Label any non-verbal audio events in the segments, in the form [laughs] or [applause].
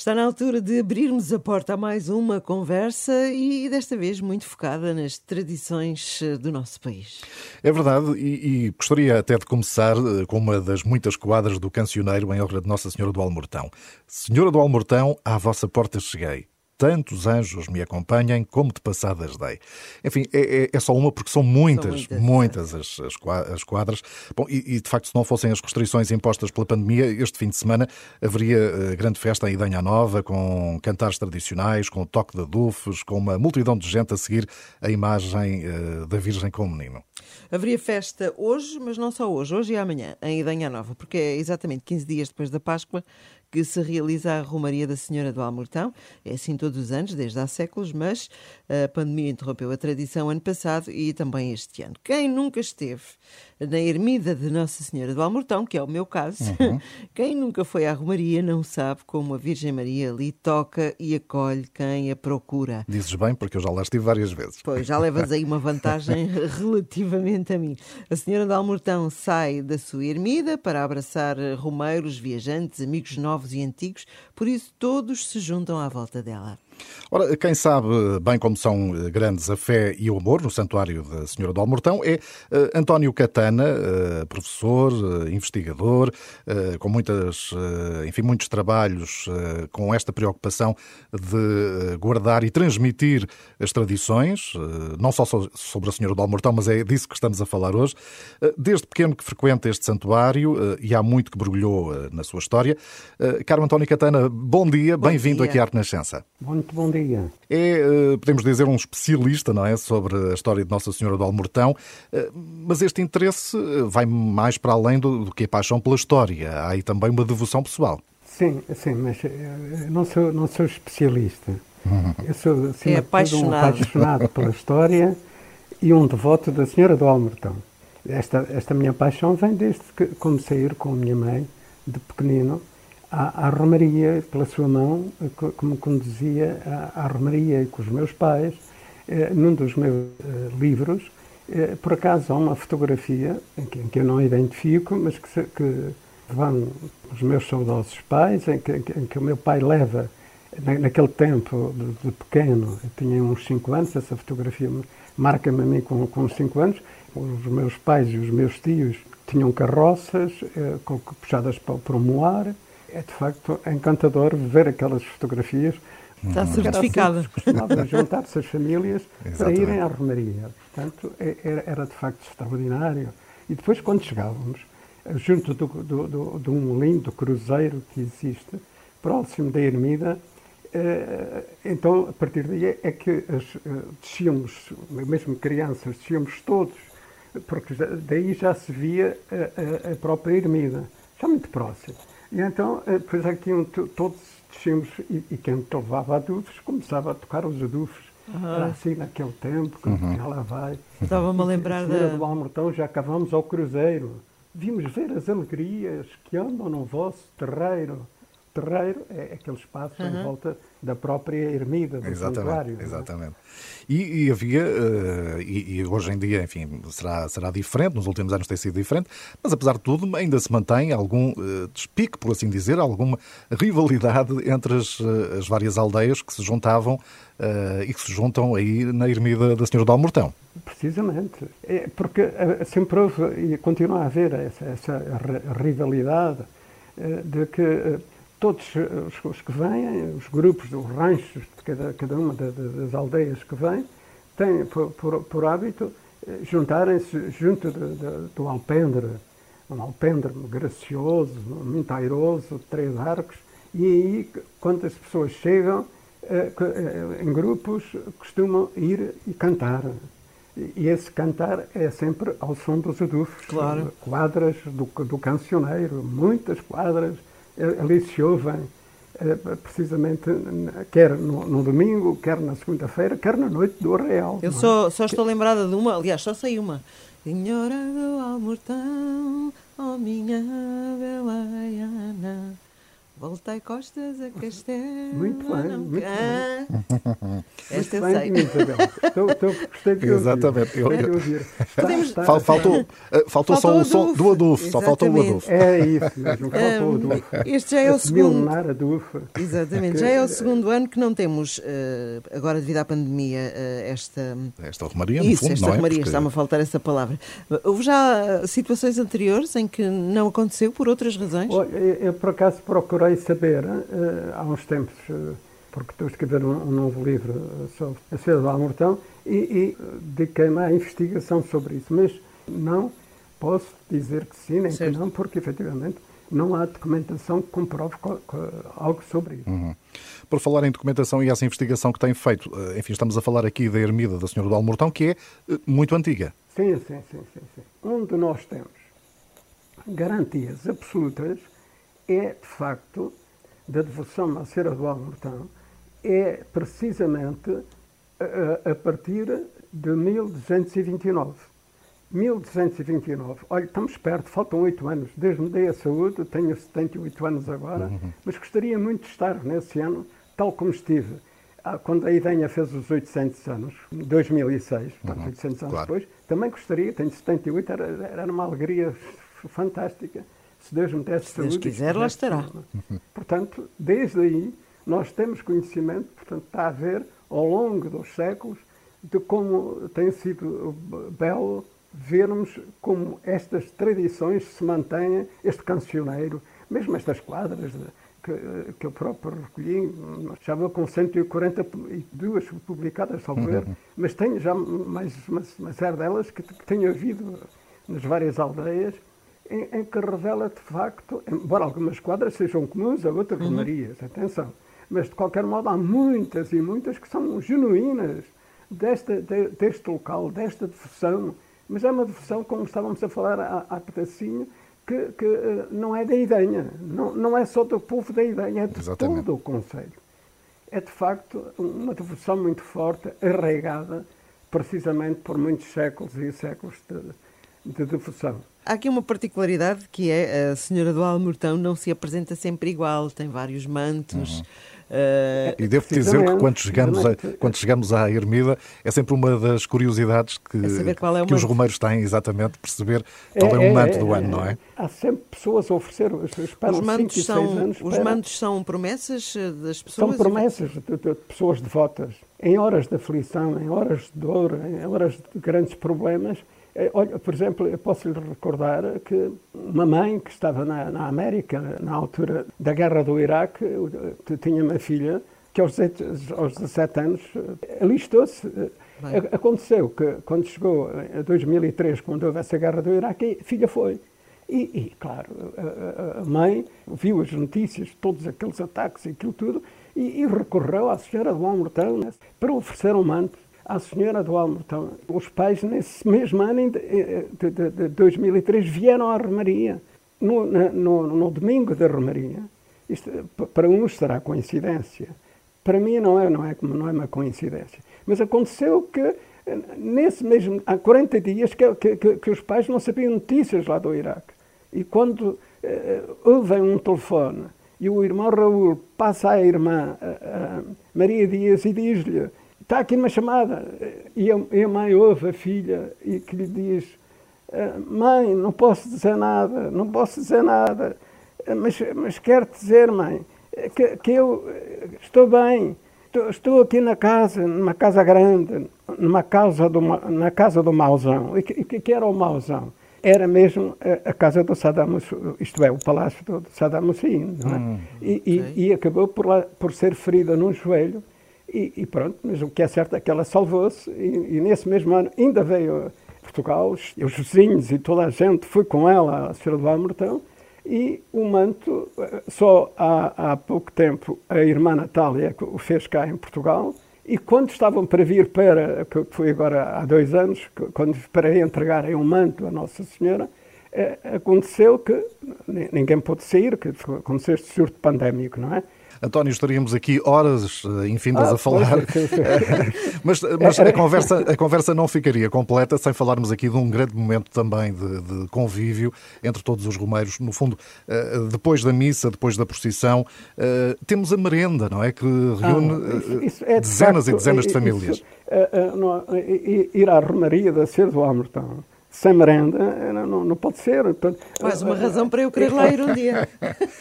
Está na altura de abrirmos a porta a mais uma conversa e desta vez muito focada nas tradições eh, do nosso país. É verdade, e, e gostaria até de começar eh, com uma das muitas quadras do cancioneiro em honra de Nossa Senhora do Almortão. Senhora do Almortão, à vossa porta cheguei tantos anjos me acompanhem como de passadas dei. Enfim, é, é, é só uma porque são muitas, são muitas, muitas as, as, quadras. Bom, e, e, de facto, se não fossem as restrições impostas pela pandemia, este fim de semana haveria uh, grande festa em Idanha Nova, com cantares tradicionais, com o toque de adufes, com uma multidão de gente a seguir a imagem uh, da Virgem com o menino. Haveria festa hoje, mas não só hoje, hoje e amanhã, em Idanha Nova, porque é exatamente 15 dias depois da Páscoa que se realiza a Romaria da Senhora do Almortão. É assim todos os anos, desde há séculos, mas a pandemia interrompeu a tradição ano passado e também este ano. Quem nunca esteve na ermida de Nossa Senhora do Almortão, que é o meu caso, uhum. [laughs] quem nunca foi à Romaria não sabe como a Virgem Maria ali toca e acolhe quem a procura. Dizes bem, porque eu já lá estive várias vezes. Pois, já levas aí uma [laughs] vantagem [laughs] relativamente a mim. A Senhora do Almortão sai da sua ermida para abraçar romeiros, viajantes, amigos novos e antigos, por isso todos se juntam à volta dela. Ora, quem sabe bem como são eh, grandes a fé e o amor no Santuário da Senhora do Almortão é uh, António Catana, uh, professor, uh, investigador, com muitas, enfim, muitos trabalhos com esta preocupação de guardar e transmitir as tradições, não só sobre a Senhora do Almortão, mas é disso que estamos a falar hoje. Desde pequeno que frequenta este santuário e há muito que mergulhou na sua história. Caro António Catana, bom dia, bem-vindo aqui à Renascença. Muito muito bom dia. É, eh, podemos dizer, um especialista, não é, sobre a história de Nossa Senhora do Almortão, eh, mas este interesse eh, vai mais para além do, do que a paixão pela história. Há aí também uma devoção pessoal. Sim, sim, mas não sou, não sou especialista. Eu sou, acima é apaixonado. um apaixonado pela história e um devoto da Senhora do Almortão. Esta, esta minha paixão vem desde que comecei a ir com a minha mãe, de pequenino, à, à Romaria, pela sua mão, que me conduzia à, à Romaria com os meus pais. Eh, num dos meus eh, livros, eh, por acaso há uma fotografia em que, em que eu não identifico, mas que, que vão os meus saudosos pais, em que, em que o meu pai leva, naquele tempo de, de pequeno, tinha uns 5 anos, essa fotografia marca-me a mim com, com 5 anos, os meus pais e os meus tios tinham carroças eh, puxadas por, por um moar, é de facto encantador ver aquelas fotografias. Está certificada. Costumavam juntar-se as famílias [laughs] para irem à Romaria. Portanto, é, era, era, de facto extraordinário. E depois, quando chegávamos, junto do, do, do, de um lindo cruzeiro que existe, próximo da Ermida, eh, então, a partir daí é que as, eh, descíamos, mesmo crianças, descíamos todos, porque daí já se via a, a, a própria Ermida, já muito próximo. E então, eh, depois aqui um, todos descemos e, e quem levava adufes começava a tocar os adufes. Uhum. Era assim naquele tempo, que uhum. ela vai. Estava-me a lembrar da. do Almortão, já acabamos ao Cruzeiro. Vimos ver as alegrias que andam no vosso terreiro terreiro é aquele espaço uhum. em volta da própria ermida do exatamente, santuário. É? Exatamente. E, e havia, uh, e, e, hoje em dia, enfim, será, será diferente, nos últimos anos tem sido diferente, mas apesar de tudo ainda se mantém algum uh, despique, por assim dizer, alguma rivalidade entre as, uh, as várias aldeias que se juntavam e que se juntam aí na ermida da Senhora do Almortão. Precisamente. É porque sempre houve e continua a haver essa, essa rivalidade de que todos os, os, que vêm, os grupos, os ranchos de cada, cada uma da, das aldeias que vêm, têm por, por, por hábito eh, juntarem-se junto de, de, do alpendre, um alpendre gracioso, muito airoso, de três arcos, e aí, quando as pessoas chegam, eh, eh, em grupos, costumam ir e cantar. E esse cantar é sempre ao som dos adufes. Claro. Quadras do, do cancioneiro, muitas quadras ali se ouvem eh, precisamente quer no, no, domingo, quer na segunda-feira, quer na noite do Real. Eu só, só estou lembrada de uma, aliás, só sei uma. Senhora do Almortão, oh minha bela Voltei costas a castelo. Muito bem, muito bem. Esta eu Muito sei. Estou, de ouvir. Exatamente. Eu- eu- está- Fal- Faltou, eh, faltou só o som adufo. do adufo, só faltou o adufo. É isso mesmo. Faltou o Adolfo. este já é o Esse segundo. milenar Adolfo. Exatamente, já é o segundo ano que não temos, eh, agora devido à pandemia, eh, esta. Esta romaria, no Isso, fundo, esta não é? romaria, Porque- está-me a faltar essa palavra. Houve já situações anteriores em que não aconteceu por outras razões? Eu, eu, por acaso procurei saber eh, há uns tempos, eh, porque estou a escrever um, um novo livro eh, sobre a Feira do Almortão e, e dediquei-me à investigação sobre isso, mas não posso dizer que sim, nem Certo. que não, porque efetivamente não há documentação que comprove co- co- algo sobre isso. Uhum. Por falar em documentação e essa investigação que tem feito, enfim, estamos a falar aqui da ermida da Senhora do Almortão, que é muito antiga. Sim, sim, sim, sim, sim. Onde nós temos garantias absolutas é, de facto, da devoção à Cera do Almortão, é precisamente a, a partir de 1229. 1229. Olha, estamos perto, faltam oito anos. Desde me dei a saúde, tenho 78 anos agora, mas gostaria muito de estar nesse ano, tal como estive. ah, Quando a Idenha fez os 800 anos, em 2006, portanto, 800 anos claro. depois, também gostaria, tenho 78, era, era uma alegria fantástica. Se Deus me desse Se Deus saúde. quiser, lá estará. saúde. [laughs] Portanto, desde aí, nós temos conhecimento, portanto, está a ver, ao longo dos séculos, de como tem sido belo vermos como estas tradições se mantêm, este cancioneiro, mesmo estas quadras que, que eu próprio recolhi, já vou com 142 publicadas, salvo erro, mas tenho já mais uma, uma série delas que, que tenho havido nas várias aldeias, em, em que revela de facto, embora algumas quadras sejam comuns a outras romarias, atenção, mas de qualquer modo há muitas e muitas que são genuínas desta, de- deste local, desta devoção, mas é uma devoção, como estávamos a falar há, há pedacinho, que, que eh, não é da Idenha, não, não é só do povo da Idenha, é de Exatamente. todo o Conselho. É de facto uma devoção muito forte, arraigada precisamente por muitos séculos e séculos de, de devoção. Há aqui uma particularidade que é a Senhora do Almortão não se apresenta sempre igual, tem vários mantos. eh, E devo dizer que quando chegamos, a, quando chegamos à ermida, é sempre uma das curiosidades que, É é que os romeiros têm, exatamente, perceber qual é, o manto do ano, não é? Há sempre pessoas a oferecer, os 5 mantos, 6 são, anos. os mantos são promessas eh, das pessoas? São promessas de, de- de pessoas devotas. Em horas de aflição, em horas de dor, em horas de grandes problemas. Eh, Olha, por exemplo, eu posso lhe recordar que uma mãe que estava na, na América, na altura da guerra do Iraque, eh, tinha uma filha que aos 17, aos 17 anos eh, alistou-se. Eh, Aconteceu que quando chegou em 2003, quando houve essa guerra do Iraque, a filha foi. E, e, claro, a- mãe viu as notícias, todos aqueles ataques e aquilo tudo, e, e recorreu à Senhora do Almortão né, para oferecer um manto à Senhora do Almortão. Os pais, nesse mesmo ano em de, de, de, de 2003, vieram à Romaria. No, no, no domingo da Romaria, isto, p- para uns será coincidência, para mim não é, não é, não é uma coincidência. Mas aconteceu que, eh, nesse mesmo, há 40 dias, que, que, que- os pais não sabiam notícias lá do Iraque. E quando eh, ouvem um telefone e o irmão Raul passa à irmã Maria Dias e diz-lhe: Está aqui uma chamada. E a, e a mãe ouve a filha e que lhe diz: "Ah, Mãe, não posso dizer nada, não posso dizer nada. "Ah, Mas, mas quero dizer, mãe, que, que eu eh, estou bem. Estou, estou aqui na casa, numa casa grande, numa casa do, na casa do Mauzão. E que, que era o Mauzão? Era mesmo a, a casa do Saddam Hussein, isto é, o palácio do, Saddam Hussein, não é? e, e- ok. e acabou por, lá- por ser ferida num joelho e, e pronto, mas o que é certo é que ela salvou-se e, e nesse mesmo ano ainda veio a Portugal, os, os vizinhos e toda a gente foi com ela à Senhora do Almortão e o manto, eh, só há, há pouco tempo a irmã Natália o fez cá em Portugal e quando estavam para vir para, que foi agora há dois anos, quando para entregarem um manto à Nossa Senhora, eh, aconteceu que ni- ninguém pôde sair, que aconteceu este surto pandémico, não é? António, estaríamos aqui horas eh, infindas ah, a falar, [laughs] mas, mas a, conversa, a conversa não ficaria completa sem falarmos aqui de um grande momento também de, de convívio entre todos os romeiros. No fundo, eh, depois da missa, depois da procissão, eh, temos a merenda, não é? Que reúne ah, isso, isso é dezenas facto, e dezenas de famílias. Isso, ir à romaria da Cedo do Almertão sem merenda não, não pode ser. Mais uma razão para eu querer lá ir um [laughs] dia.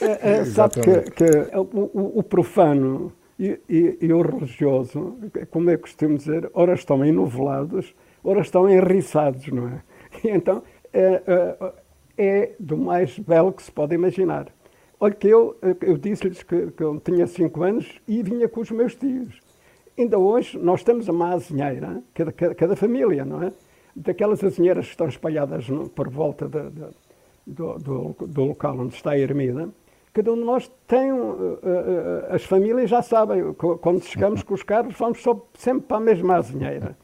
É, é, sabe que, que o, o, profano e, e, e, o religioso, como eu costumo dizer, ora estão enovelados, ora estão enriçados, não é? E então é, é, é, do mais belo que se pode imaginar. Olha que eu, eu disse-lhes que, que eu tinha cinco anos e vinha com os meus tios. Ainda hoje nós temos uma azinheira, cada, cada, cada família, não é? Daquelas azinheiras que estão espalhadas no, por volta de, de, do, do, do, local onde está a ermida, cada um de nós tem, uh, uh, as famílias já sabem, quando chegamos com os carros, vamos sempre para a mesma azinheira.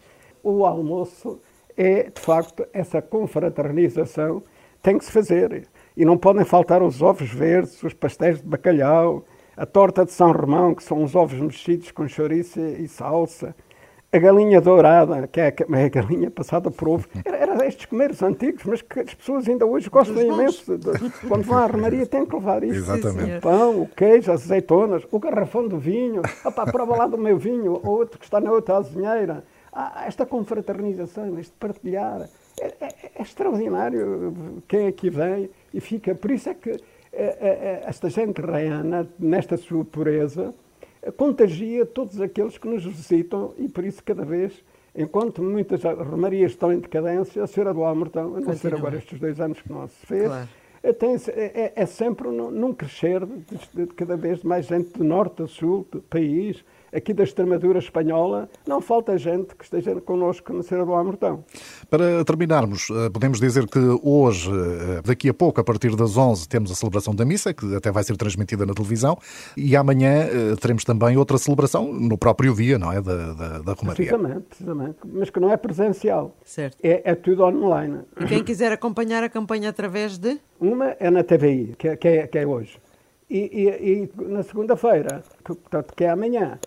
O almoço é, de facto, essa confraternização tem que se fazer. E não podem faltar os ovos verdes, os pastéis de bacalhau, a torta de São Romão, que são os ovos mexidos com chouriço e salsa, a galinha dourada, que é a galinha passada por ovo, era, era estes comeres antigos, mas que as pessoas ainda hoje gostam imenso. De, quando vão à armaria têm que levar isso. Exatamente. O pão, o queijo, as azeitonas, o garrafão do vinho. Opa, prova lá do meu vinho, ou outro que está na outra azinheira. Ah, esta confraternização, este partilhar, é, é, é, extraordinário quem aqui vem e fica. Por isso é que é, é, é esta gente reiana, nesta sua pureza, contagia todos aqueles que nos visitam e por isso cada vez, enquanto muitas romarias estão em decadência, a Senhora do Almortão, a não ser agora estes dois anos que não se fez, claro. É, tem, é, é, sempre num, num crescer de, de, cada vez mais gente do norte a sul do país, aqui da Extremadura espanhola, não falta gente que esteja connosco na Serra do Amortão. Para terminarmos, eh, podemos dizer que hoje, eh, daqui a pouco, a partir das 11, temos a celebração da missa, que até vai ser transmitida na televisão, e amanhã eh, teremos também outra celebração no próprio dia, não é? Da, da, da Romaria. Precisamente, precisamente, mas que não é presencial. Certo. É, é tudo online. E quem quiser acompanhar a campanha através de? Uma é na TVI, que é, que é, que é hoje. E, e, e na segunda-feira, que, que é amanhã,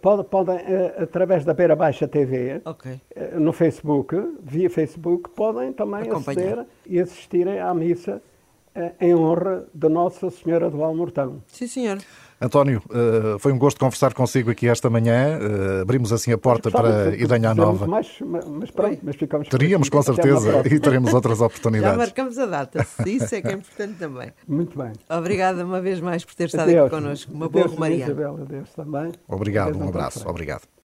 podem, pode, eh, através da Beira Baixa TV, okay. Eh, no Facebook, via Facebook, podem também aceder e assistirem à missa eh, em honra de Nossa Senhora do Almortão. Sim, senhor. António, foi um gosto conversar consigo aqui esta manhã. Abrimos assim a porta para Idanha Nova. Mais, mas pronto, mas ficamos Teríamos com certeza e teremos outras oportunidades. [laughs] Já marcamos a data, isso é que é importante também. Muito bem. Obrigada uma vez mais por ter estado adeus. aqui connosco. Uma boa romaria. Isabel, adeus também. Obrigado, um abraço. Obrigado.